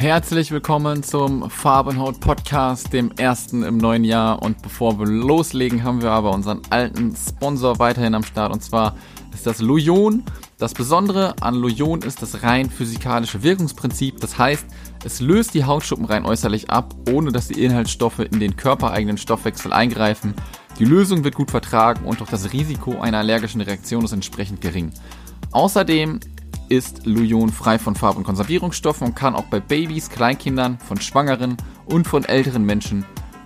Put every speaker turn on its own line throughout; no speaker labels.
Herzlich willkommen zum Farbenhaut Podcast, dem ersten im neuen Jahr. Und bevor wir loslegen, haben wir aber unseren alten Sponsor weiterhin am Start. Und zwar ist das Lujon. Das Besondere an Lujon ist das rein physikalische Wirkungsprinzip. Das heißt, es löst die Hautschuppen rein äußerlich ab, ohne dass die Inhaltsstoffe in den körpereigenen Stoffwechsel eingreifen. Die Lösung wird gut vertragen und auch das Risiko einer allergischen Reaktion ist entsprechend gering. Außerdem ist Lujon frei von Farb- und Konservierungsstoffen und kann auch bei Babys, Kleinkindern, von Schwangeren und von älteren Menschen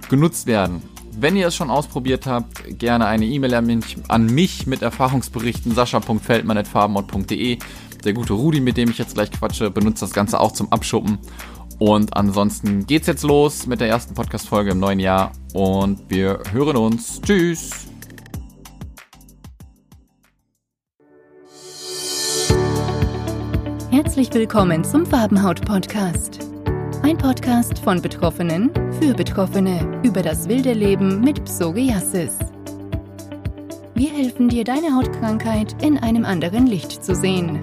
genutzt werden. Wenn ihr es schon ausprobiert habt, gerne eine E-Mail an mich, an mich mit Erfahrungsberichten sascha.feldmann.farbenmod.de. Der gute Rudi, mit dem ich jetzt gleich quatsche, benutzt das Ganze auch zum Abschuppen. Und ansonsten geht's jetzt los mit der ersten Podcast-Folge im neuen Jahr und wir hören uns. Tschüss!
Herzlich willkommen zum Farbenhaut-Podcast. Ein Podcast von Betroffenen für Betroffene über das wilde Leben mit Psoriasis. Wir helfen dir, deine Hautkrankheit in einem anderen Licht zu sehen.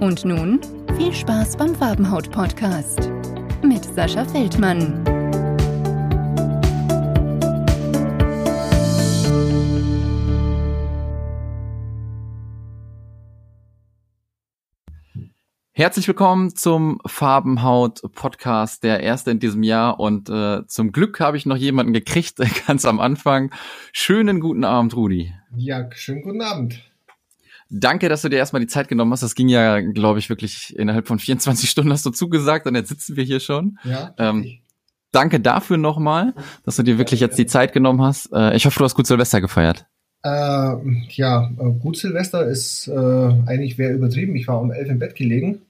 Und nun viel Spaß beim Farbenhaut-Podcast mit Sascha Feldmann.
Herzlich willkommen zum Farbenhaut Podcast, der erste in diesem Jahr. Und äh, zum Glück habe ich noch jemanden gekriegt, ganz am Anfang. Schönen guten Abend, Rudi.
Ja, schönen guten Abend.
Danke, dass du dir erstmal die Zeit genommen hast. Das ging ja, glaube ich, wirklich innerhalb von 24 Stunden hast du zugesagt und jetzt sitzen wir hier schon. Ja. Ähm, danke dafür nochmal, dass du dir wirklich jetzt die Zeit genommen hast. Äh, ich hoffe, du hast gut Silvester gefeiert.
Äh, ja, äh, gut Silvester ist äh, eigentlich wäre übertrieben. Ich war um elf im Bett gelegen.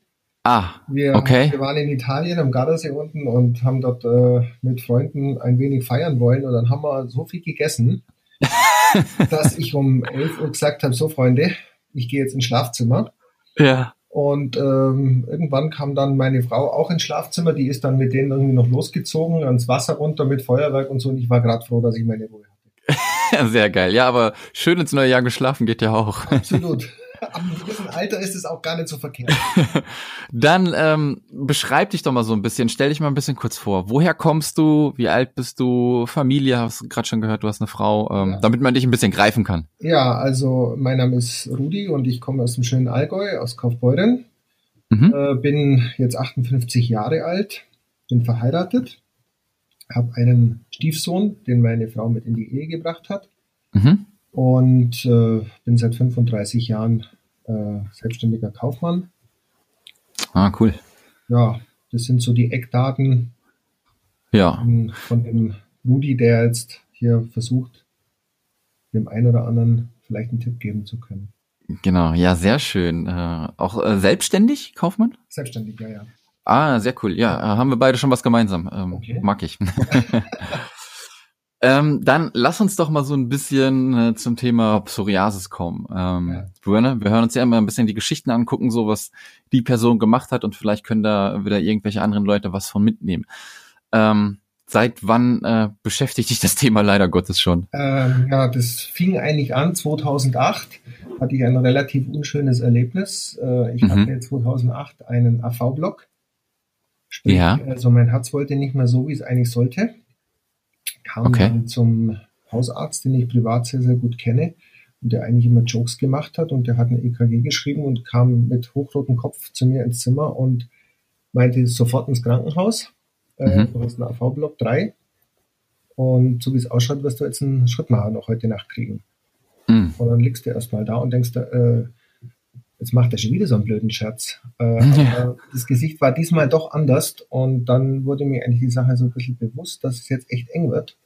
Ah,
wir,
okay.
Wir waren in Italien am Gardasee unten und haben dort äh, mit Freunden ein wenig feiern wollen und dann haben wir so viel gegessen, dass ich um elf Uhr gesagt habe, so Freunde, ich gehe jetzt ins Schlafzimmer.
Ja.
Und ähm, irgendwann kam dann meine Frau auch ins Schlafzimmer, die ist dann mit denen irgendwie noch losgezogen, ans Wasser runter mit Feuerwerk und so und ich war gerade froh, dass ich meine Ruhe
Sehr geil. Ja, aber schön ins neue Jahr geschlafen geht ja auch.
Absolut. Ab einem gewissen Alter ist es auch gar nicht so verkehrt.
Dann ähm, beschreib dich doch mal so ein bisschen, stell dich mal ein bisschen kurz vor. Woher kommst du? Wie alt bist du? Familie, hast du gerade schon gehört, du hast eine Frau, ähm, ja. damit man dich ein bisschen greifen kann.
Ja, also mein Name ist Rudi und ich komme aus dem schönen Allgäu, aus Kaufbeuren. Mhm. Äh, bin jetzt 58 Jahre alt, bin verheiratet habe einen Stiefsohn, den meine Frau mit in die Ehe gebracht hat. Mhm. Und äh, bin seit 35 Jahren äh, selbstständiger Kaufmann.
Ah, cool.
Ja, das sind so die Eckdaten
ja.
von dem Rudi, der jetzt hier versucht, dem einen oder anderen vielleicht einen Tipp geben zu können.
Genau, ja, sehr schön. Äh, auch äh, selbstständig, Kaufmann?
Selbstständig, ja, ja.
Ah, sehr cool. Ja, haben wir beide schon was gemeinsam. Ähm, okay. Mag ich. ähm, dann lass uns doch mal so ein bisschen äh, zum Thema Psoriasis kommen. Ähm, ja. wir hören uns ja immer ein bisschen die Geschichten angucken, so was die Person gemacht hat und vielleicht können da wieder irgendwelche anderen Leute was von mitnehmen. Ähm, seit wann äh, beschäftigt dich das Thema leider Gottes schon?
Ähm, ja, das fing eigentlich an 2008. Hatte ich ein relativ unschönes Erlebnis. Äh, ich mhm. hatte 2008 einen AV-Block Sprich, ja. also mein Herz wollte nicht mehr so, wie es eigentlich sollte. Kam okay. dann zum Hausarzt, den ich privat sehr, sehr gut kenne und der eigentlich immer Jokes gemacht hat und der hat ein EKG geschrieben und kam mit hochrotem Kopf zu mir ins Zimmer und meinte sofort ins Krankenhaus. Äh, mhm. Du hast einen AV-Block 3 und so wie es ausschaut, wirst du jetzt einen Schrittmacher noch heute Nacht kriegen. Mhm. Und dann liegst du erstmal da und denkst, äh, jetzt macht er schon wieder so einen blöden Scherz. Äh, ja. das Gesicht war diesmal doch anders und dann wurde mir eigentlich die Sache so ein bisschen bewusst, dass es jetzt echt eng wird.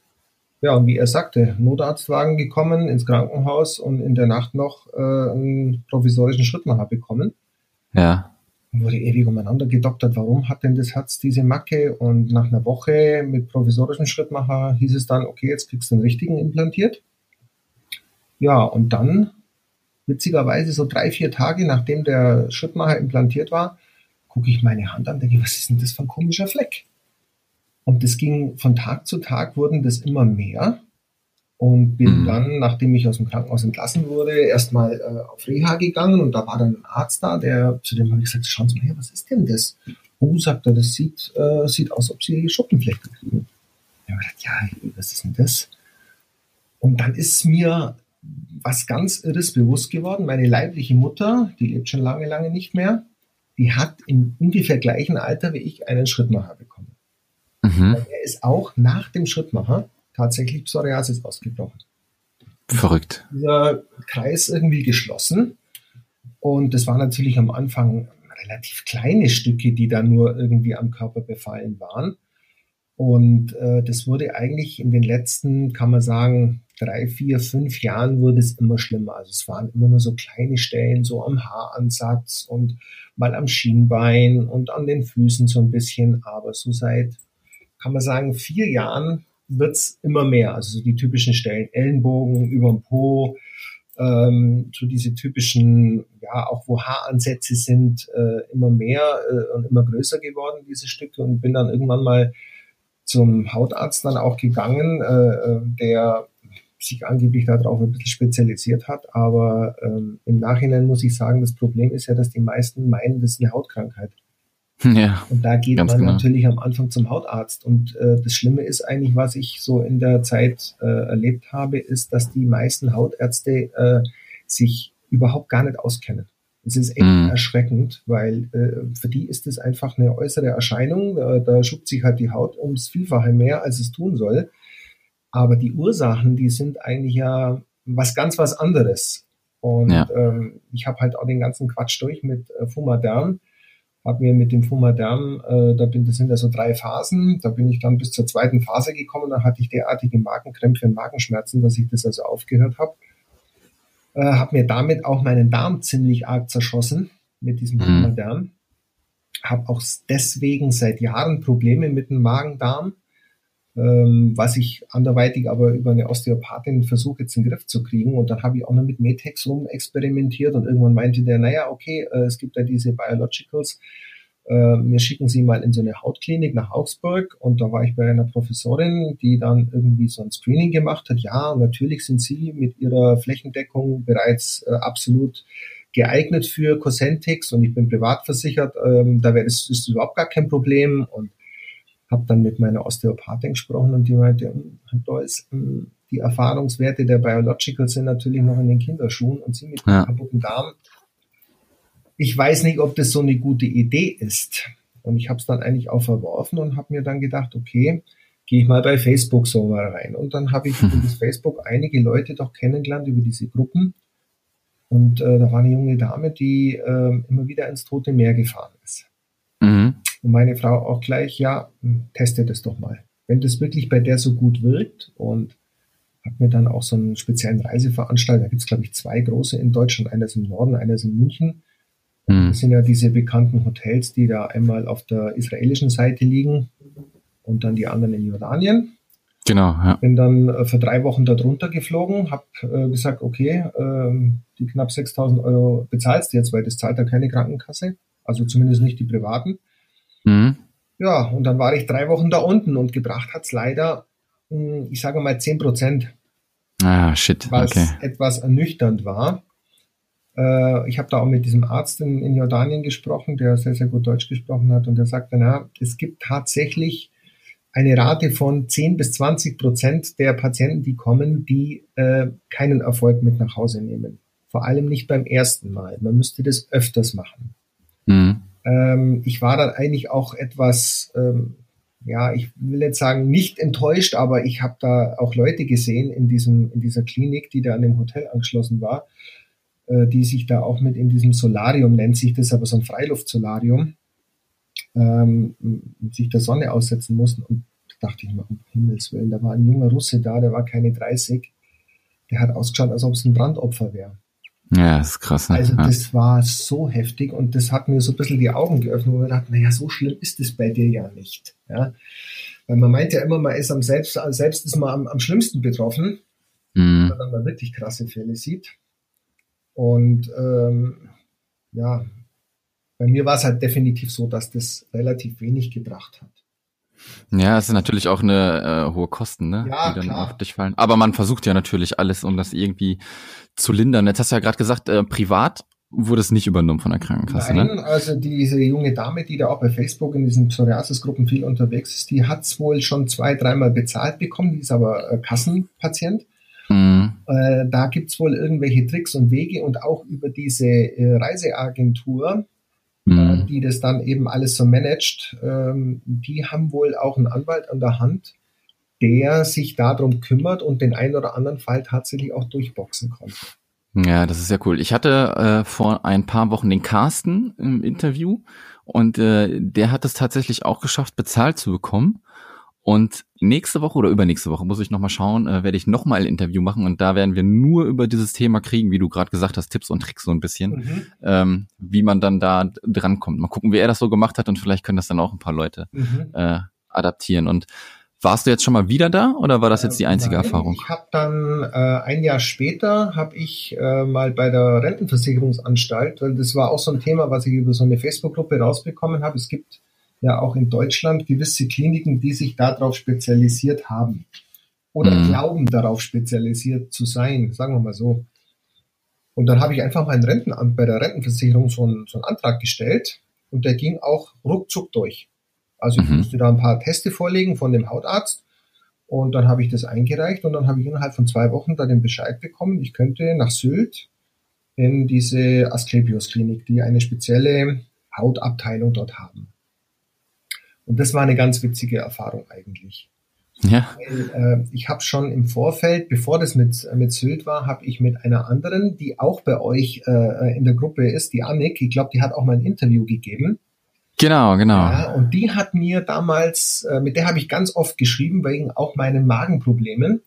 Ja, und wie er sagte, Notarztwagen gekommen ins Krankenhaus und in der Nacht noch äh, einen provisorischen Schrittmacher bekommen.
Ja.
Und wurde ewig umeinander gedoktert, warum hat denn das Herz diese Macke? Und nach einer Woche mit provisorischem Schrittmacher hieß es dann, okay, jetzt kriegst du den richtigen implantiert. Ja, und dann witzigerweise so drei, vier Tage nachdem der Schrittmacher implantiert war, gucke ich meine Hand an, denke, was ist denn das für ein komischer Fleck? Und das ging von Tag zu Tag wurden das immer mehr und bin mhm. dann, nachdem ich aus dem Krankenhaus entlassen wurde, erstmal äh, auf Reha gegangen und da war dann ein Arzt da, der zu dem habe ich gesagt, schauen Sie mal her, was ist denn das? oh, sagt er, das sieht, äh, sieht aus, ob sie Schuppenflechte kriegen. Ich habe gedacht, ja, was ist denn das? Und dann ist mir was ganz Irres bewusst geworden. Meine leibliche Mutter, die lebt schon lange, lange nicht mehr, die hat im ungefähr gleichen Alter wie ich einen Schrittmacher bekommen. Mhm. Er ist auch nach dem Schrittmacher tatsächlich Psoriasis ausgebrochen.
Verrückt.
Dieser Kreis irgendwie geschlossen. Und das war natürlich am Anfang relativ kleine Stücke, die da nur irgendwie am Körper befallen waren. Und äh, das wurde eigentlich in den letzten, kann man sagen, drei, vier, fünf Jahren wurde es immer schlimmer. Also es waren immer nur so kleine Stellen, so am Haaransatz und mal am Schienbein und an den Füßen so ein bisschen. Aber so seit, kann man sagen, vier Jahren wird's immer mehr. Also so die typischen Stellen, Ellenbogen, überm Po, ähm, so diese typischen, ja, auch wo Haaransätze sind, äh, immer mehr äh, und immer größer geworden, diese Stücke. Und bin dann irgendwann mal zum Hautarzt dann auch gegangen, äh, äh der sich angeblich darauf ein bisschen spezialisiert hat. Aber ähm, im Nachhinein muss ich sagen, das Problem ist ja, dass die meisten meinen, das ist eine Hautkrankheit. Ja, und da geht man genau. natürlich am Anfang zum Hautarzt. Und äh, das Schlimme ist eigentlich, was ich so in der Zeit äh, erlebt habe, ist, dass die meisten Hautärzte äh, sich überhaupt gar nicht auskennen. Es ist echt mm. erschreckend, weil äh, für die ist es einfach eine äußere Erscheinung. Da, da schubt sich halt die Haut ums Vielfache mehr, als es tun soll. Aber die Ursachen, die sind eigentlich ja was ganz was anderes. Und ja. ähm, ich habe halt auch den ganzen Quatsch durch mit äh, Fumadern habe mir mit dem Fumadern, äh, da bin, das sind ja so drei Phasen, da bin ich dann bis zur zweiten Phase gekommen, da hatte ich derartige Magenkrämpfe und Magenschmerzen, dass ich das also aufgehört habe. Äh, habe mir damit auch meinen Darm ziemlich arg zerschossen mit diesem mhm. Fumadern. Habe auch deswegen seit Jahren Probleme mit dem Magen-Darm ähm, was ich anderweitig aber über eine Osteopathin versuche jetzt in den Griff zu kriegen. Und dann habe ich auch noch mit Metex rum experimentiert und irgendwann meinte der, naja, okay, äh, es gibt ja diese Biologicals, wir schicken sie mal in so eine Hautklinik nach Augsburg und da war ich bei einer Professorin, die dann irgendwie so ein Screening gemacht hat. Ja, natürlich sind sie mit ihrer Flächendeckung bereits äh, absolut geeignet für Cosentix und ich bin privat versichert, ähm, da wäre das ist überhaupt gar kein Problem und habe dann mit meiner Osteopathin gesprochen und die meinte, hm, Herr Dolz, hm, die Erfahrungswerte der Biologicals sind natürlich noch in den Kinderschuhen und sie mit ja. kaputten Darm. Ich weiß nicht, ob das so eine gute Idee ist. Und ich habe es dann eigentlich auch verworfen und habe mir dann gedacht, okay, gehe ich mal bei Facebook so mal rein. Und dann habe ich über das Facebook einige Leute doch kennengelernt über diese Gruppen. Und äh, da war eine junge Dame, die äh, immer wieder ins Tote Meer gefahren ist. Mhm. Und meine Frau auch gleich, ja, hm, teste das doch mal. Wenn das wirklich bei der so gut wirkt und habe mir dann auch so einen speziellen Reiseveranstalter, da gibt es glaube ich zwei große in Deutschland, einer ist im Norden, einer ist in München. Mhm. Das sind ja diese bekannten Hotels, die da einmal auf der israelischen Seite liegen und dann die anderen in Jordanien.
Genau, ja.
Bin dann äh, für drei Wochen da drunter geflogen, habe äh, gesagt, okay, äh, die knapp 6000 Euro bezahlst du jetzt, weil das zahlt da keine Krankenkasse, also zumindest nicht die privaten. Mhm. Ja, und dann war ich drei Wochen da unten und gebracht hat es leider, hm, ich sage mal, 10 Prozent.
Ah, shit.
Was okay. etwas ernüchternd war. Äh, ich habe da auch mit diesem Arzt in, in, Jordanien gesprochen, der sehr, sehr gut Deutsch gesprochen hat und der sagte, na, es gibt tatsächlich eine Rate von 10 bis 20 Prozent der Patienten, die kommen, die äh, keinen Erfolg mit nach Hause nehmen. Vor allem nicht beim ersten Mal. Man müsste das öfters machen. Mhm. Ähm, ich war dann eigentlich auch etwas, ähm, ja, ich will jetzt sagen, nicht enttäuscht, aber ich habe da auch Leute gesehen in diesem, in dieser Klinik, die da an dem Hotel angeschlossen war, äh, die sich da auch mit in diesem Solarium, nennt sich das aber so ein Freiluftsolarium, ähm, sich der Sonne aussetzen mussten. Und da dachte ich mir, um Himmels Willen, da war ein junger Russe da, der war keine 30, der hat ausgeschaut, als ob es ein Brandopfer wäre.
Ja, das ist krass.
Ne? Also das war so heftig und das hat mir so ein bisschen die Augen geöffnet, wo wir dachten, naja, so schlimm ist es bei dir ja nicht. Ja? Weil man meint ja immer, man ist am selbst, selbst ist man am, am schlimmsten betroffen, mhm. wenn man wirklich krasse Fälle sieht. Und ähm, ja, bei mir war es halt definitiv so, dass das relativ wenig gebracht hat.
Ja, es ist natürlich auch eine äh, hohe Kosten, ne?
Ja,
die dann
klar.
auf dich fallen. Aber man versucht ja natürlich alles, um das irgendwie zu lindern. Jetzt hast du ja gerade gesagt, äh, privat wurde es nicht übernommen von der Krankenkasse?
Nein, ne? also diese junge Dame, die da auch bei Facebook in diesen Psoriasis-Gruppen viel unterwegs ist, die hat es wohl schon zwei, dreimal bezahlt bekommen, die ist aber äh, Kassenpatient. Mhm. Äh, da gibt's wohl irgendwelche Tricks und Wege und auch über diese äh, Reiseagentur, äh, mhm. die das dann eben alles so managt, ähm, die haben wohl auch einen Anwalt an der Hand, der sich darum kümmert und den einen oder anderen Fall tatsächlich auch durchboxen konnte.
Ja, das ist ja cool. Ich hatte äh, vor ein paar Wochen den Carsten im Interview und äh, der hat es tatsächlich auch geschafft, bezahlt zu bekommen. Und nächste Woche oder übernächste Woche muss ich nochmal schauen, äh, werde ich nochmal ein Interview machen und da werden wir nur über dieses Thema kriegen, wie du gerade gesagt hast, Tipps und Tricks so ein bisschen, mhm. ähm, wie man dann da drankommt. Mal gucken, wie er das so gemacht hat und vielleicht können das dann auch ein paar Leute mhm. äh, adaptieren. Und warst du jetzt schon mal wieder da oder war das jetzt die einzige Nein, Erfahrung?
Ich habe dann äh, ein Jahr später habe ich äh, mal bei der Rentenversicherungsanstalt, weil das war auch so ein Thema, was ich über so eine Facebook-Gruppe rausbekommen habe. Es gibt ja auch in Deutschland gewisse Kliniken, die sich darauf spezialisiert haben oder mhm. glauben darauf spezialisiert zu sein, sagen wir mal so. Und dann habe ich einfach mein Rentenamt bei der Rentenversicherung so einen, so einen Antrag gestellt und der ging auch ruckzuck durch. Also ich mhm. musste da ein paar Teste vorlegen von dem Hautarzt und dann habe ich das eingereicht und dann habe ich innerhalb von zwei Wochen da den Bescheid bekommen, ich könnte nach Sylt in diese Asklepios Klinik, die eine spezielle Hautabteilung dort haben. Und das war eine ganz witzige Erfahrung eigentlich. Ja. Weil, äh, ich habe schon im Vorfeld, bevor das mit, mit Sylt war, habe ich mit einer anderen, die auch bei euch äh, in der Gruppe ist, die Annik, ich glaube, die hat auch mal ein Interview gegeben.
Genau, genau.
Ja, und die hat mir damals, äh, mit der habe ich ganz oft geschrieben, wegen auch meinen Magenproblemen.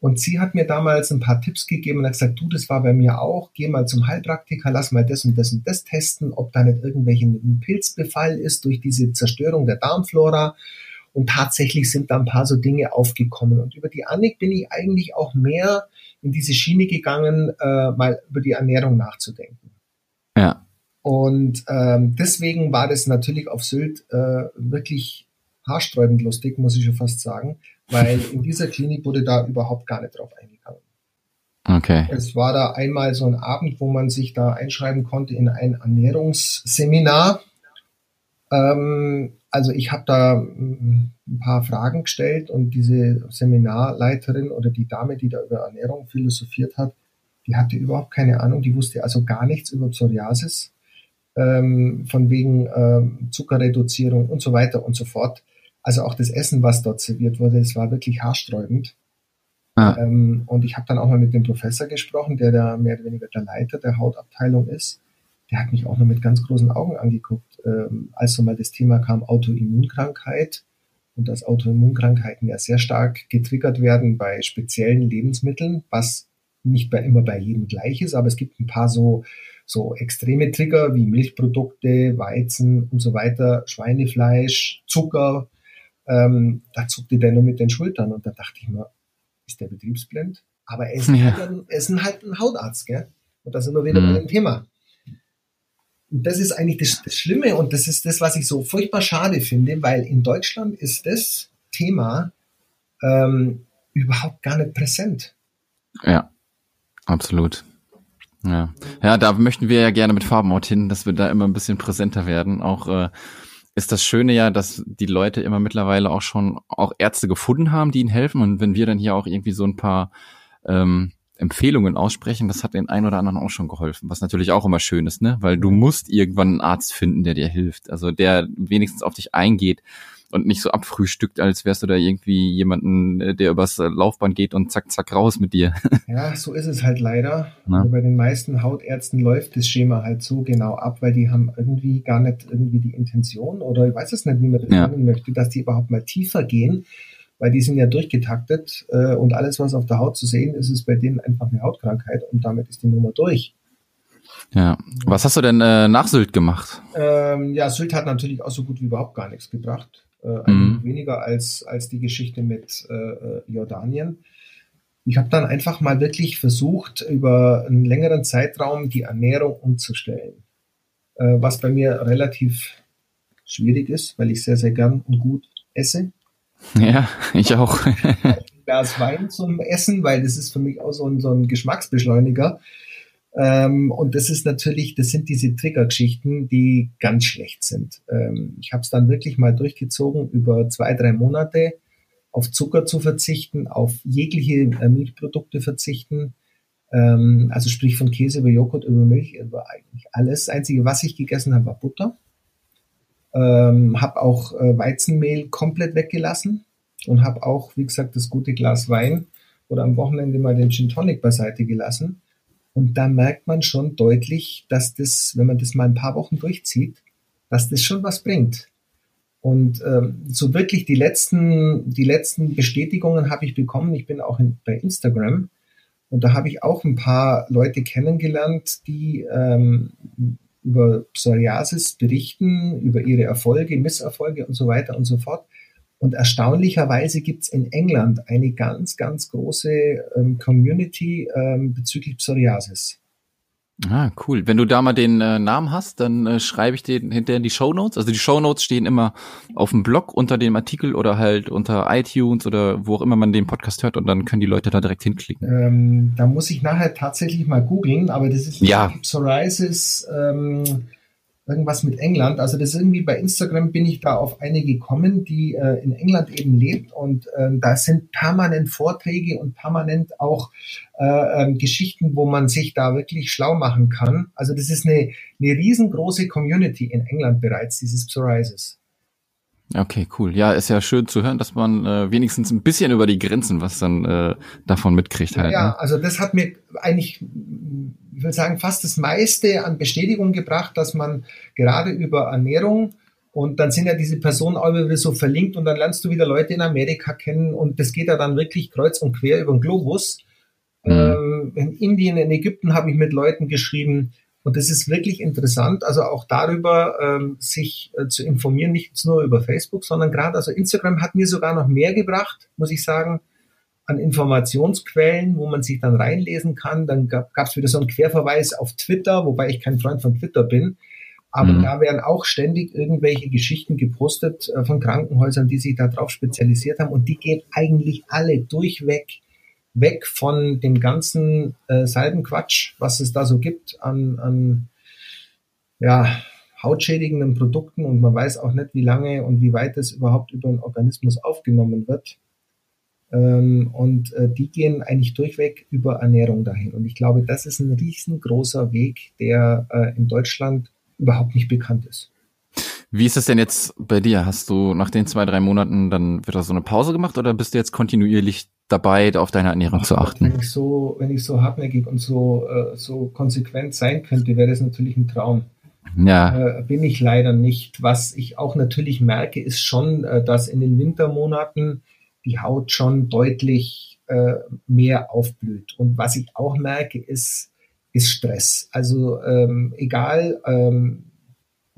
Und sie hat mir damals ein paar Tipps gegeben und hat gesagt, du, das war bei mir auch, geh mal zum Heilpraktiker, lass mal das und das und das testen, ob da nicht irgendwelchen Pilzbefall ist durch diese Zerstörung der Darmflora. Und tatsächlich sind da ein paar so Dinge aufgekommen. Und über die Annik bin ich eigentlich auch mehr in diese Schiene gegangen, äh, mal über die Ernährung nachzudenken.
Ja.
Und ähm, deswegen war das natürlich auf Sylt äh, wirklich haarsträubend lustig, muss ich schon fast sagen, weil in dieser Klinik wurde da überhaupt gar nicht drauf eingegangen.
Okay.
Es war da einmal so ein Abend, wo man sich da einschreiben konnte in ein Ernährungsseminar. Ähm, also ich habe da mm, ein paar Fragen gestellt und diese Seminarleiterin oder die Dame, die da über Ernährung philosophiert hat, die hatte überhaupt keine Ahnung, die wusste also gar nichts über Psoriasis, ähm, von wegen ähm, Zuckerreduzierung und so weiter und so fort. Also auch das Essen, was dort serviert wurde, es war wirklich haarsträubend. Ah. Ähm, und ich habe dann auch mal mit dem Professor gesprochen, der da mehr oder weniger der Leiter der Hautabteilung ist. Der hat mich auch noch mit ganz großen Augen angeguckt, ähm, als so mal das Thema kam Autoimmunkrankheit und dass Autoimmunkrankheiten ja sehr stark getriggert werden bei speziellen Lebensmitteln, was nicht bei, immer bei jedem gleich ist, aber es gibt ein paar so, so extreme Trigger wie Milchprodukte, Weizen und so weiter, Schweinefleisch, Zucker, ähm, da zuckte der nur mit den Schultern und da dachte ich mir, ist der betriebsblind? Aber er ist, ja. halt, ein, er ist halt ein Hautarzt, gell? Und da sind wir wieder mhm. bei dem Thema. Und das ist eigentlich das, das Schlimme und das ist das, was ich so furchtbar schade finde, weil in Deutschland ist das Thema ähm, überhaupt gar nicht präsent.
Ja, absolut. Ja. ja, da möchten wir ja gerne mit Farbenhaut hin, dass wir da immer ein bisschen präsenter werden. Auch äh, ist das Schöne ja, dass die Leute immer mittlerweile auch schon auch Ärzte gefunden haben, die ihnen helfen. Und wenn wir dann hier auch irgendwie so ein paar ähm, Empfehlungen aussprechen, das hat den einen oder anderen auch schon geholfen, was natürlich auch immer schön ist, ne? Weil du musst irgendwann einen Arzt finden, der dir hilft, also der wenigstens auf dich eingeht und nicht so abfrühstückt, als wärst du da irgendwie jemanden, äh, der übers äh, Laufband geht und zack, zack, raus mit dir.
Ja, so ist es halt leider. Also bei den meisten Hautärzten läuft das Schema halt so genau ab, weil die haben irgendwie gar nicht irgendwie die Intention oder ich weiß es nicht, wie man das ja. nennen möchte, dass die überhaupt mal tiefer gehen, weil die sind ja durchgetaktet äh, und alles, was auf der Haut zu sehen ist, ist bei denen einfach eine Hautkrankheit und damit ist die Nummer durch.
Ja. Was hast du denn äh, nach Sylt gemacht?
Ähm, ja, Sylt hat natürlich auch so gut wie überhaupt gar nichts gebracht äh, mhm. weniger als, als die Geschichte mit äh, äh, Jordanien. Ich habe dann einfach mal wirklich versucht, über einen längeren Zeitraum die Ernährung umzustellen. Äh, was bei mir relativ schwierig ist, weil ich sehr, sehr gern und gut esse.
Ja, ich auch.
ein Glas Wein zum Essen, weil das ist für mich auch so ein, so ein Geschmacksbeschleuniger. Ähm, und das ist natürlich, das sind diese Triggergeschichten, die ganz schlecht sind. Ähm, ich habe es dann wirklich mal durchgezogen, über zwei, drei Monate auf Zucker zu verzichten, auf jegliche äh, Milchprodukte verzichten. Ähm, also sprich von Käse über Joghurt, über Milch, über eigentlich alles. Das Einzige, was ich gegessen habe, war Butter. Ähm, habe auch äh, Weizenmehl komplett weggelassen und habe auch, wie gesagt, das gute Glas Wein oder am Wochenende mal den Gin Tonic beiseite gelassen und da merkt man schon deutlich, dass das, wenn man das mal ein paar Wochen durchzieht, dass das schon was bringt. Und ähm, so wirklich die letzten, die letzten Bestätigungen habe ich bekommen. Ich bin auch in, bei Instagram und da habe ich auch ein paar Leute kennengelernt, die ähm, über Psoriasis berichten, über ihre Erfolge, Misserfolge und so weiter und so fort. Und erstaunlicherweise gibt es in England eine ganz, ganz große ähm, Community ähm, bezüglich Psoriasis.
Ah, cool. Wenn du da mal den äh, Namen hast, dann äh, schreibe ich den hinterher in die Show Notes. Also die Show Notes stehen immer auf dem Blog unter dem Artikel oder halt unter iTunes oder wo auch immer man den Podcast hört und dann können die Leute da direkt hinklicken.
Ähm, da muss ich nachher tatsächlich mal googeln, aber das ist ja. Psoriasis. Ähm, irgendwas mit England. Also das irgendwie bei Instagram bin ich da auf eine gekommen, die äh, in England eben lebt und äh, da sind permanent Vorträge und permanent auch äh, ähm, Geschichten, wo man sich da wirklich schlau machen kann. Also das ist eine, eine riesengroße Community in England bereits, dieses Psoriasis.
Okay, cool. Ja, ist ja schön zu hören, dass man äh, wenigstens ein bisschen über die Grenzen was dann äh, davon mitkriegt halt.
Ja, ne? also das hat mir eigentlich ich will sagen, fast das meiste an Bestätigung gebracht, dass man gerade über Ernährung und dann sind ja diese Personen auch wieder so verlinkt und dann lernst du wieder Leute in Amerika kennen und das geht ja dann wirklich kreuz und quer über den Globus. Mhm. Ähm, in Indien, in Ägypten habe ich mit Leuten geschrieben und das ist wirklich interessant, also auch darüber ähm, sich äh, zu informieren, nicht nur über Facebook, sondern gerade, also Instagram hat mir sogar noch mehr gebracht, muss ich sagen, an Informationsquellen, wo man sich dann reinlesen kann. Dann gab es wieder so einen Querverweis auf Twitter, wobei ich kein Freund von Twitter bin. Aber mhm. da werden auch ständig irgendwelche Geschichten gepostet äh, von Krankenhäusern, die sich darauf spezialisiert haben. Und die gehen eigentlich alle durchweg weg von dem ganzen äh, Salbenquatsch, was es da so gibt an, an ja, hautschädigenden Produkten. Und man weiß auch nicht, wie lange und wie weit es überhaupt über den Organismus aufgenommen wird. Ähm, und äh, die gehen eigentlich durchweg über Ernährung dahin. Und ich glaube, das ist ein riesengroßer Weg, der äh, in Deutschland überhaupt nicht bekannt ist.
Wie ist es denn jetzt bei dir? Hast du nach den zwei, drei Monaten dann wieder so eine Pause gemacht oder bist du jetzt kontinuierlich dabei, auf deine Ernährung Ach, zu achten?
Wenn ich so, wenn ich so hartnäckig und so, äh, so konsequent sein könnte, wäre das natürlich ein Traum. Ja. Äh, bin ich leider nicht. Was ich auch natürlich merke, ist schon, äh, dass in den Wintermonaten die Haut schon deutlich äh, mehr aufblüht. Und was ich auch merke, ist, ist Stress. Also ähm, egal, ähm,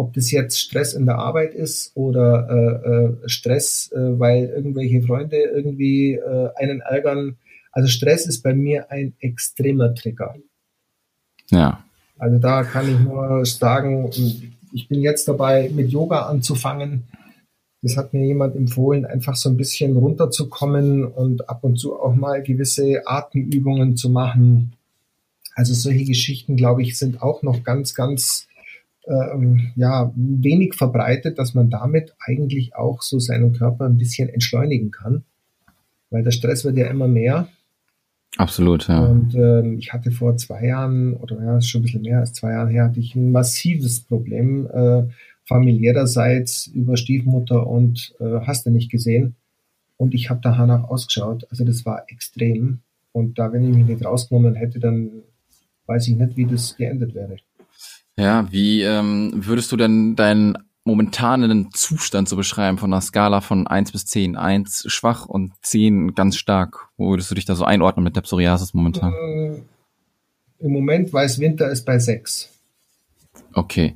ob das jetzt Stress in der Arbeit ist oder äh, äh, Stress, äh, weil irgendwelche Freunde irgendwie äh, einen ärgern. Also Stress ist bei mir ein extremer Trigger.
Ja.
Also da kann ich nur sagen, ich bin jetzt dabei, mit Yoga anzufangen. Das hat mir jemand empfohlen, einfach so ein bisschen runterzukommen und ab und zu auch mal gewisse Atemübungen zu machen. Also solche Geschichten, glaube ich, sind auch noch ganz, ganz ähm, ja, wenig verbreitet, dass man damit eigentlich auch so seinen Körper ein bisschen entschleunigen kann. Weil der Stress wird ja immer mehr.
Absolut, ja.
Und ähm, ich hatte vor zwei Jahren, oder ja, schon ein bisschen mehr als zwei Jahre her, hatte ich ein massives Problem. Äh, familiärerseits über Stiefmutter und äh, hast du nicht gesehen. Und ich habe danach ausgeschaut. Also das war extrem. Und da, wenn ich mich nicht rausgenommen hätte, dann weiß ich nicht, wie das geendet wäre.
Ja, wie ähm, würdest du denn deinen momentanen Zustand so beschreiben von einer Skala von 1 bis 10? 1 schwach und 10 ganz stark. Wo würdest du dich da so einordnen mit der Psoriasis momentan? Äh,
Im Moment, weil es Winter ist, bei 6.
Okay.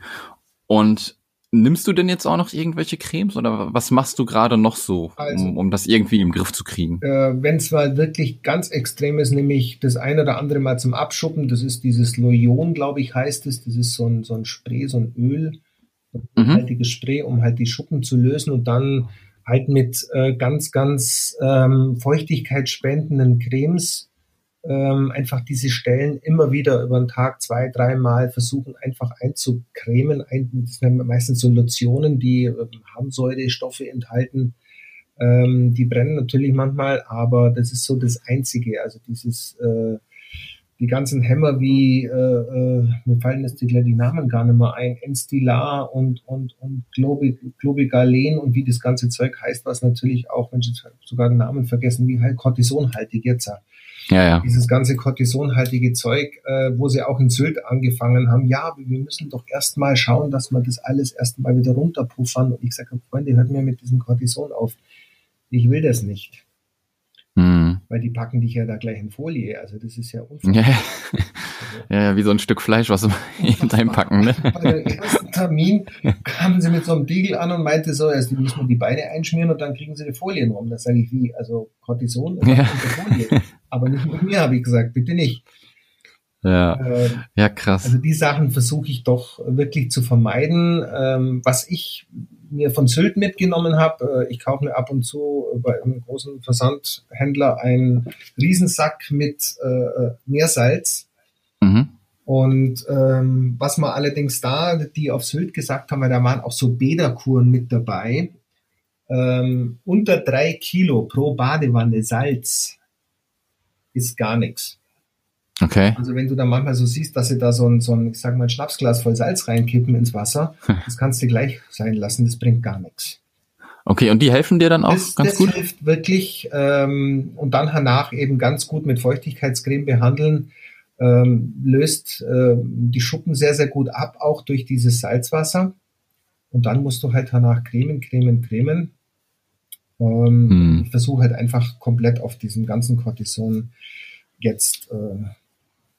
Und Nimmst du denn jetzt auch noch irgendwelche Cremes oder was machst du gerade noch so, also, um, um, das irgendwie im Griff zu kriegen?
Äh, Wenn es mal wirklich ganz extrem ist, nehme ich das eine oder andere mal zum Abschuppen. Das ist dieses Loyon, glaube ich, heißt es. Das ist so ein, so ein Spray, so ein Öl, ein haltiges mhm. Spray, um halt die Schuppen zu lösen und dann halt mit äh, ganz, ganz ähm, feuchtigkeitsspendenden Cremes ähm, einfach diese Stellen immer wieder über den Tag zwei, dreimal versuchen einfach einzucremen. Ein, das sind meistens so Lotionen, die ähm, Harnsäurestoffe enthalten. Ähm, die brennen natürlich manchmal, aber das ist so das Einzige. Also dieses äh, die ganzen Hämmer wie, äh, äh, mir fallen jetzt die, die Namen gar nicht mehr ein, Enstilar und, und, und Globigalen und wie das ganze Zeug heißt, was natürlich auch, wenn ich sogar den Namen vergessen, wie halt Cortisonhaltig jetzt.
Ja, ja.
Dieses ganze Cortisonhaltige Zeug, äh, wo sie auch in Sylt angefangen haben, ja, wir müssen doch erstmal schauen, dass wir das alles erstmal wieder runterpuffern. Und ich sage, Freunde, hört mir mit diesem Cortison auf. Ich will das nicht. Mhm. Weil die packen dich ja da gleich in Folie. Also das ist ja
unfassbar. Ja, ja, wie so ein Stück Fleisch, was sie reinpacken. Ne?
Bei dem ersten Termin kamen sie mit so einem Diegel an und meinte so, erst die müssen wir die Beine einschmieren und dann kriegen sie die Folien rum. Das sage ich wie, also Cortison und ja. Folie. Aber nicht mit mir, habe ich gesagt, bitte nicht.
Ja, äh, ja krass.
Also die Sachen versuche ich doch wirklich zu vermeiden. Ähm, was ich mir von Sylt mitgenommen habe. Äh, ich kaufe mir ab und zu bei einem großen Versandhändler einen Riesensack mit äh, äh, Meersalz. Mhm. Und ähm, was man allerdings da, die auf Sylt gesagt haben, weil da waren auch so Bäderkuren mit dabei, ähm, unter drei Kilo pro Badewanne Salz ist gar nichts.
Okay.
Also wenn du da manchmal so siehst, dass sie da so ein, so ein, ich sag mal, ein Schnapsglas voll Salz reinkippen ins Wasser, das kannst du gleich sein lassen, das bringt gar nichts.
Okay, und die helfen dir dann auch
das,
ganz
das
gut?
Das hilft wirklich ähm, und dann danach eben ganz gut mit Feuchtigkeitscreme behandeln, ähm, löst äh, die Schuppen sehr, sehr gut ab, auch durch dieses Salzwasser. Und dann musst du halt danach cremen, cremen, cremen. Ähm, hm. Ich versuche halt einfach komplett auf diesem ganzen Cortison jetzt äh,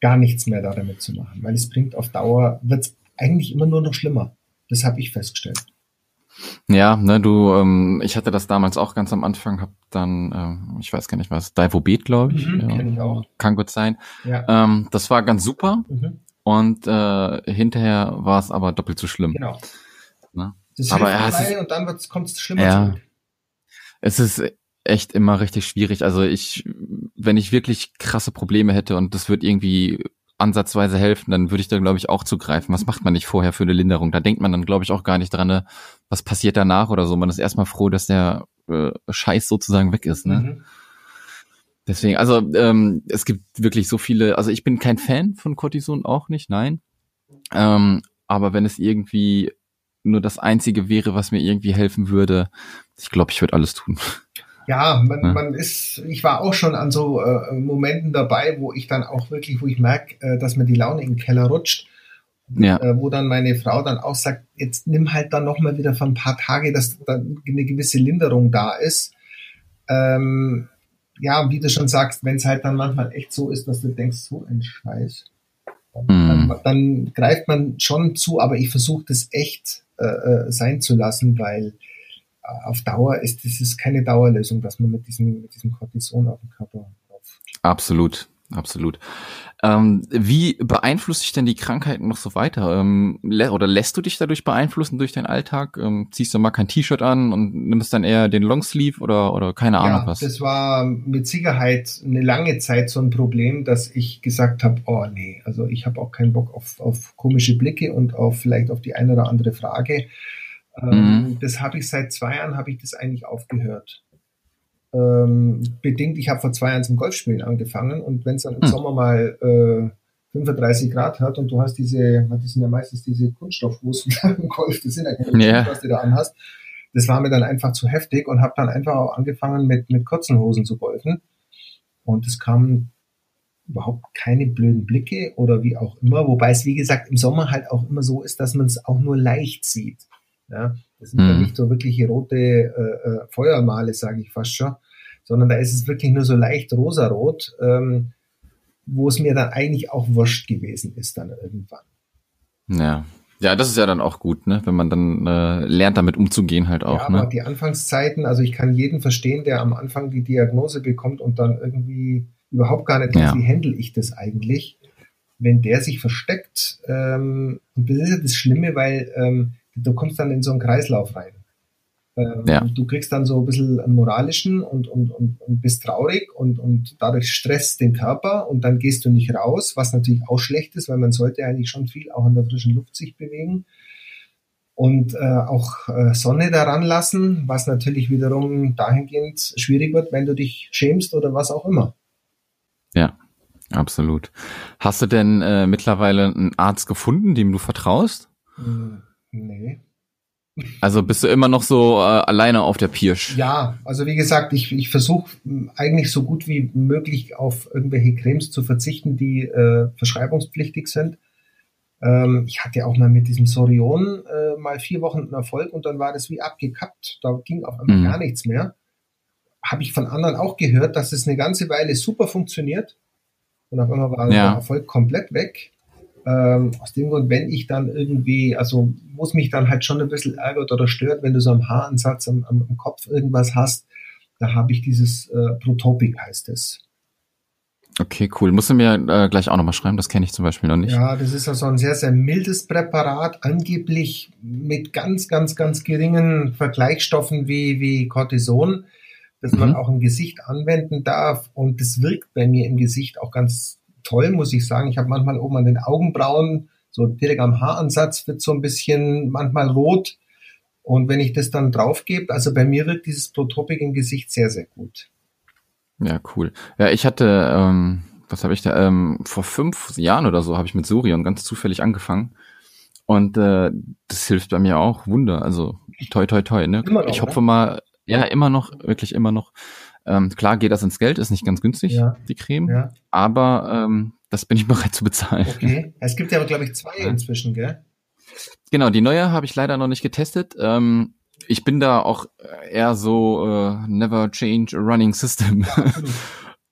gar nichts mehr da damit zu machen, weil es bringt auf Dauer, wird es eigentlich immer nur noch schlimmer. Das habe ich festgestellt.
Ja, ne, du, ähm, ich hatte das damals auch ganz am Anfang, hab dann, ähm, ich weiß gar nicht was, Divobet, glaube ich.
Mhm, ja, ich auch.
Kann gut sein. Ja. Ähm, das war ganz super mhm. und äh, hinterher war es aber doppelt so schlimm.
Genau.
Ne?
Das aber ja, es ist, und dann kommt es schlimmer
ja, zurück. Es ist echt immer richtig schwierig. Also ich, wenn ich wirklich krasse Probleme hätte und das wird irgendwie ansatzweise helfen, dann würde ich da, glaube ich, auch zugreifen. Was macht man nicht vorher für eine Linderung? Da denkt man dann, glaube ich, auch gar nicht dran, ne? was passiert danach oder so. Man ist erstmal froh, dass der äh, Scheiß sozusagen weg ist. Ne? Mhm. Deswegen, also ähm, es gibt wirklich so viele, also ich bin kein Fan von Cortison, auch nicht, nein. Ähm, aber wenn es irgendwie nur das Einzige wäre, was mir irgendwie helfen würde, ich glaube, ich würde alles tun.
Ja, man, ja. man ist, ich war auch schon an so äh, Momenten dabei, wo ich dann auch wirklich, wo ich merke, äh, dass mir die Laune in den Keller rutscht. Ja. Äh, wo dann meine Frau dann auch sagt, jetzt nimm halt dann nochmal wieder für ein paar Tage, dass dann eine gewisse Linderung da ist. Ähm, ja, wie du schon sagst, wenn es halt dann manchmal echt so ist, dass du denkst, so ein Scheiß, dann, mhm. dann, dann greift man schon zu, aber ich versuche das echt äh, äh sein zu lassen, weil auf Dauer ist es keine Dauerlösung, dass man mit diesem, mit diesem Cortison auf dem Körper.
Absolut, absolut. Ähm, wie beeinflusst dich denn die Krankheit noch so weiter? Ähm, lä oder lässt du dich dadurch beeinflussen durch deinen Alltag? Ähm, ziehst du mal kein T-Shirt an und nimmst dann eher den Longsleeve oder, oder keine Ahnung
ja,
was?
Das war mit Sicherheit eine lange Zeit so ein Problem, dass ich gesagt habe, oh nee, also ich habe auch keinen Bock auf, auf komische Blicke und auf vielleicht auf die eine oder andere Frage. Ähm, mhm. Das habe ich seit zwei Jahren, habe ich das eigentlich aufgehört. Ähm, bedingt, ich habe vor zwei Jahren zum Golfspielen angefangen und wenn es dann im mhm. Sommer mal äh, 35 Grad hat und du hast diese, das sind ja meistens diese Kunststoffhosen im Golf, das sind ja keine yeah. was du da anhast. Das war mir dann einfach zu heftig und habe dann einfach auch angefangen mit, mit kurzen Hosen zu golfen. Und es kamen überhaupt keine blöden Blicke oder wie auch immer, wobei es wie gesagt im Sommer halt auch immer so ist, dass man es auch nur leicht sieht. Ja, das sind mhm. ja nicht so wirkliche rote äh, äh, Feuermale, sage ich fast schon, sondern da ist es wirklich nur so leicht rosarot, ähm, wo es mir dann eigentlich auch wurscht gewesen ist dann irgendwann.
Ja. Ja, das ist ja dann auch gut, ne? wenn man dann äh, lernt, damit umzugehen halt auch. Ja, aber
ne? die Anfangszeiten, also ich kann jeden verstehen, der am Anfang die Diagnose bekommt und dann irgendwie überhaupt gar nicht weiß, ja. wie handle ich das eigentlich, wenn der sich versteckt. Ähm, und das ist ja das Schlimme, weil ähm, du kommst dann in so einen Kreislauf rein. Ähm, ja. Du kriegst dann so ein bisschen einen moralischen und, und, und, und bist traurig und, und dadurch stresst den Körper und dann gehst du nicht raus, was natürlich auch schlecht ist, weil man sollte eigentlich schon viel auch in der frischen Luft sich bewegen und äh, auch äh, Sonne daran lassen, was natürlich wiederum dahingehend schwierig wird, wenn du dich schämst oder was auch immer.
Ja, absolut. Hast du denn äh, mittlerweile einen Arzt gefunden, dem du vertraust?
Hm, nee.
Also bist du immer noch so äh, alleine auf der Pirsch?
Ja, also wie gesagt, ich, ich versuche eigentlich so gut wie möglich auf irgendwelche Cremes zu verzichten, die äh, verschreibungspflichtig sind. Ähm, ich hatte auch mal mit diesem Sorion äh, mal vier Wochen einen Erfolg und dann war das wie abgekappt. Da ging auf einmal mhm. gar nichts mehr. Habe ich von anderen auch gehört, dass es eine ganze Weile super funktioniert. Und auf einmal war ja. der Erfolg komplett weg. Ähm, aus dem Grund, wenn ich dann irgendwie, also es mich dann halt schon ein bisschen ärgert oder stört, wenn du so am Haaransatz am, am, am Kopf irgendwas hast, da habe ich dieses äh, Protopic heißt es.
Okay, cool. Musst du mir äh, gleich auch nochmal schreiben, das kenne ich zum Beispiel noch nicht.
Ja, das ist also ein sehr, sehr mildes Präparat, angeblich mit ganz, ganz, ganz geringen Vergleichsstoffen wie, wie Cortison, das mhm. man auch im Gesicht anwenden darf. Und das wirkt bei mir im Gesicht auch ganz toll, muss ich sagen. Ich habe manchmal oben an den Augenbrauen, so direkt am Haaransatz wird so ein bisschen manchmal rot. Und wenn ich das dann drauf gebe, also bei mir wirkt dieses Protopic im Gesicht sehr, sehr gut.
Ja, cool. Ja, ich hatte, ähm, was habe ich da, ähm, vor fünf Jahren oder so habe ich mit Surion ganz zufällig angefangen. Und äh, das hilft bei mir auch Wunder. Also toi toi toi, ne? Noch, ich hoffe mal, ja, immer noch, wirklich immer noch. Ähm, klar geht das ins Geld, ist nicht ganz günstig, ja. die Creme, ja. aber ähm, das bin ich bereit zu bezahlen.
Okay. Es gibt ja aber, glaube ich, zwei inzwischen, gell?
Genau, die neue habe ich leider noch nicht getestet. Ähm, ich bin da auch eher so äh, never change a running system.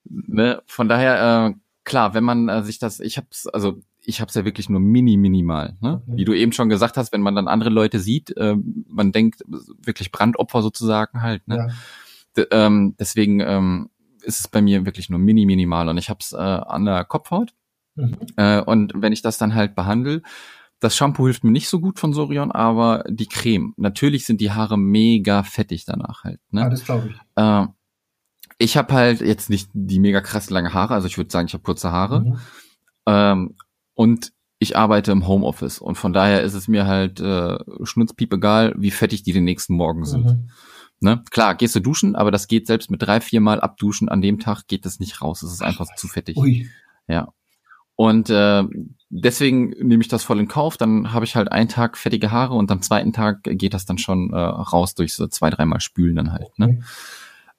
Ja, ne? Von daher, äh, klar, wenn man äh, sich das, ich hab's, also ich hab's ja wirklich nur mini minimal. Ne? Okay. Wie du eben schon gesagt hast, wenn man dann andere Leute sieht, äh, man denkt wirklich Brandopfer sozusagen halt. Ne? Ja ähm, deswegen ähm, ist es bei mir wirklich nur mini minimal und ich habe es äh, an der Kopfhaut. Mhm. Äh, und wenn ich das dann halt behandle, das Shampoo hilft mir nicht so gut von Sorion, aber die Creme. Natürlich sind die Haare mega fettig danach halt. Ne?
Ja, das glaube ich.
Äh, ich habe halt jetzt nicht die mega krass lange Haare, also ich würde sagen, ich habe kurze Haare. Mhm. Ähm, und ich arbeite im Homeoffice und von daher ist es mir halt äh, schnutzpiep egal, wie fettig die den nächsten Morgen sind. Mhm. Ne? Klar, gehst du duschen, aber das geht selbst mit drei, vier Mal abduschen an dem Tag geht das nicht raus. Es ist einfach zu fettig. Ui. Ja. Und äh, deswegen nehme ich das voll in Kauf. Dann habe ich halt einen Tag fettige Haare und am zweiten Tag geht das dann schon äh, raus durch so zwei, dreimal Spülen dann halt. Ne?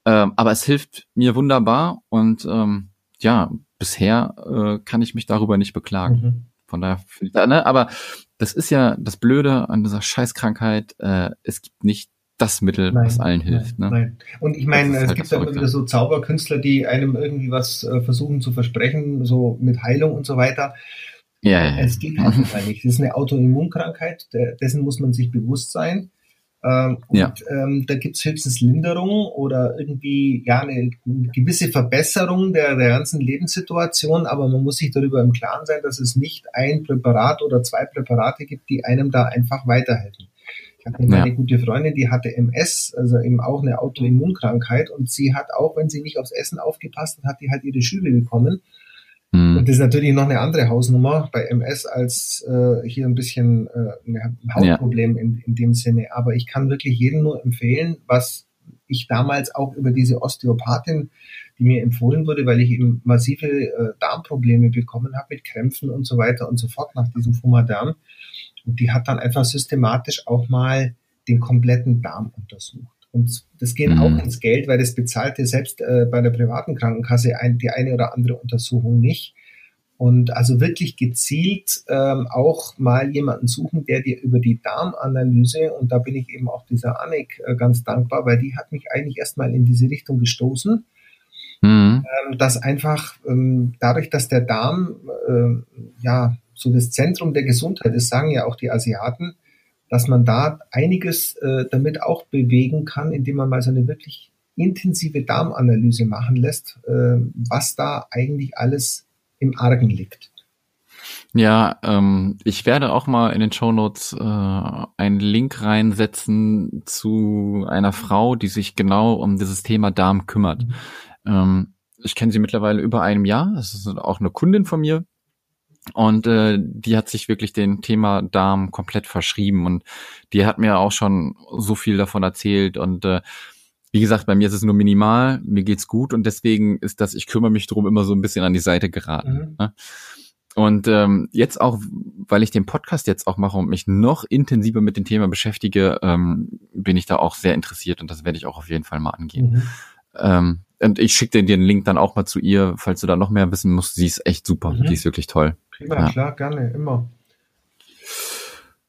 Ähm, aber es hilft mir wunderbar und ähm, ja, bisher äh, kann ich mich darüber nicht beklagen. Mhm. Von daher, ne? aber das ist ja das Blöde an dieser Scheißkrankheit. Äh, es gibt nicht das Mittel, nein, was allen hilft.
Nein, ne? nein. Und ich meine, es halt gibt auch immer wieder so Zauberkünstler, die einem irgendwie was äh, versuchen zu versprechen, so mit Heilung und so weiter. Ja, ja. Es geht halt nicht. Das ist eine Autoimmunkrankheit, dessen muss man sich bewusst sein. Ähm, und ja. ähm, da gibt es höchstens Linderung oder irgendwie ja eine, eine gewisse Verbesserung der, der ganzen Lebenssituation, aber man muss sich darüber im Klaren sein, dass es nicht ein Präparat oder zwei Präparate gibt, die einem da einfach weiterhelfen. Ich hatte meine ja. gute Freundin, die hatte MS, also eben auch eine Autoimmunkrankheit und sie hat auch, wenn sie nicht aufs Essen aufgepasst hat, hat die halt ihre Schübe bekommen. Mhm. Und das ist natürlich noch eine andere Hausnummer bei MS als äh, hier ein bisschen äh, ein Hautproblem ja. in, in dem Sinne. Aber ich kann wirklich jedem nur empfehlen, was ich damals auch über diese Osteopathin, die mir empfohlen wurde, weil ich eben massive äh, Darmprobleme bekommen habe mit Krämpfen und so weiter und so fort nach diesem Fumadern. Und die hat dann einfach systematisch auch mal den kompletten Darm untersucht. Und das geht mhm. auch ins Geld, weil das bezahlte selbst äh, bei der privaten Krankenkasse ein, die eine oder andere Untersuchung nicht. Und also wirklich gezielt ähm, auch mal jemanden suchen, der dir über die Darmanalyse, und da bin ich eben auch dieser Annik äh, ganz dankbar, weil die hat mich eigentlich erstmal in diese Richtung gestoßen, mhm. ähm, dass einfach ähm, dadurch, dass der Darm äh, ja so das Zentrum der Gesundheit ist, sagen ja auch die Asiaten, dass man da einiges äh, damit auch bewegen kann, indem man mal so eine wirklich intensive Darmanalyse machen lässt, äh, was da eigentlich alles im Argen liegt.
Ja, ähm, ich werde auch mal in den Shownotes äh, einen Link reinsetzen zu einer Frau, die sich genau um dieses Thema Darm kümmert. Mhm. Ähm, ich kenne sie mittlerweile über einem Jahr. Das ist auch eine Kundin von mir. Und äh, die hat sich wirklich dem Thema Darm komplett verschrieben und die hat mir auch schon so viel davon erzählt und äh, wie gesagt, bei mir ist es nur minimal, mir geht's gut und deswegen ist das, ich kümmere mich drum immer so ein bisschen an die Seite geraten. Mhm. Ne? Und ähm, jetzt auch, weil ich den Podcast jetzt auch mache und mich noch intensiver mit dem Thema beschäftige, ähm, bin ich da auch sehr interessiert und das werde ich auch auf jeden Fall mal angehen. Mhm. Ähm, und ich schicke dir den Link dann auch mal zu ihr, falls du da noch mehr wissen musst. Sie ist echt super. Mhm. Die ist wirklich toll.
Prima, ja. klar, gerne, immer.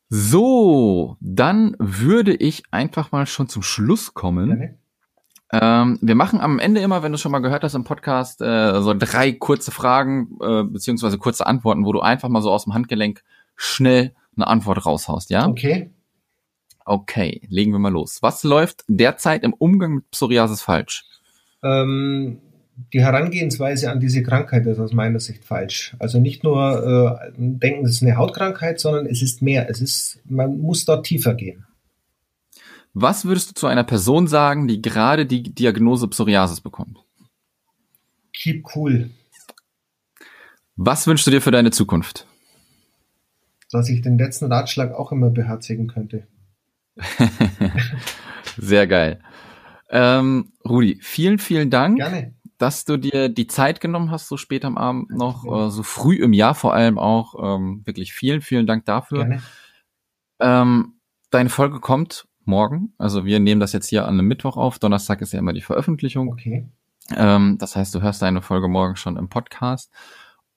So, dann würde ich einfach mal schon zum Schluss kommen. Gerne. Ähm, wir machen am Ende immer, wenn du schon mal gehört hast im Podcast, äh, so drei kurze Fragen äh, beziehungsweise kurze Antworten, wo du einfach mal so aus dem Handgelenk schnell eine Antwort raushaust, ja?
Okay.
Okay, legen wir mal los. Was läuft derzeit im Umgang mit Psoriasis falsch?
Ähm, die Herangehensweise an diese Krankheit ist aus meiner Sicht falsch. Also nicht nur äh, denken, es ist eine Hautkrankheit, sondern es ist mehr. Es ist, man muss dort tiefer gehen.
Was würdest du zu einer Person sagen, die gerade die Diagnose Psoriasis bekommt?
Keep cool.
Was wünschst du dir für deine Zukunft?
Dass ich den letzten Ratschlag auch immer beherzigen könnte.
Sehr geil. Ähm, Rudi, vielen, vielen Dank.
Gerne
dass du dir die Zeit genommen hast, so spät am Abend noch, äh, so früh im Jahr vor allem auch. Ähm, wirklich vielen, vielen Dank dafür. Ähm, deine Folge kommt morgen. Also wir nehmen das jetzt hier an einem Mittwoch auf. Donnerstag ist ja immer die Veröffentlichung.
Okay.
Ähm, das heißt, du hörst deine Folge morgen schon im Podcast.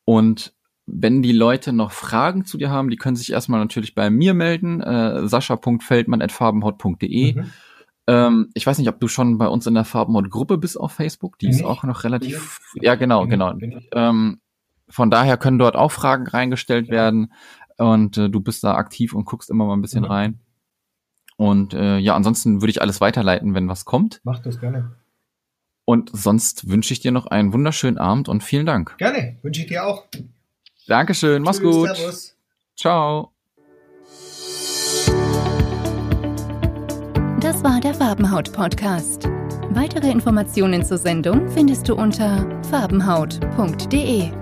Und wenn die Leute noch Fragen zu dir haben, die können sich erstmal natürlich bei mir melden, äh, sascha.feldmann.farbenhaut.de. Mhm. Ähm, ich weiß nicht, ob du schon bei uns in der Farbenmod-Gruppe bist auf Facebook. Die bin ist ich? auch noch relativ. Bin ja, genau, bin genau. Ich, ähm, von daher können dort auch Fragen reingestellt ja. werden. Und äh, du bist da aktiv und guckst immer mal ein bisschen mhm. rein. Und äh, ja, ansonsten würde ich alles weiterleiten, wenn was kommt.
Mach das gerne.
Und sonst wünsche ich dir noch einen wunderschönen Abend und vielen Dank.
Gerne, wünsche ich dir auch.
Dankeschön, mach's Tschüss, gut. Servus. Ciao.
Das war der Farbenhaut-Podcast. Weitere Informationen zur Sendung findest du unter farbenhaut.de.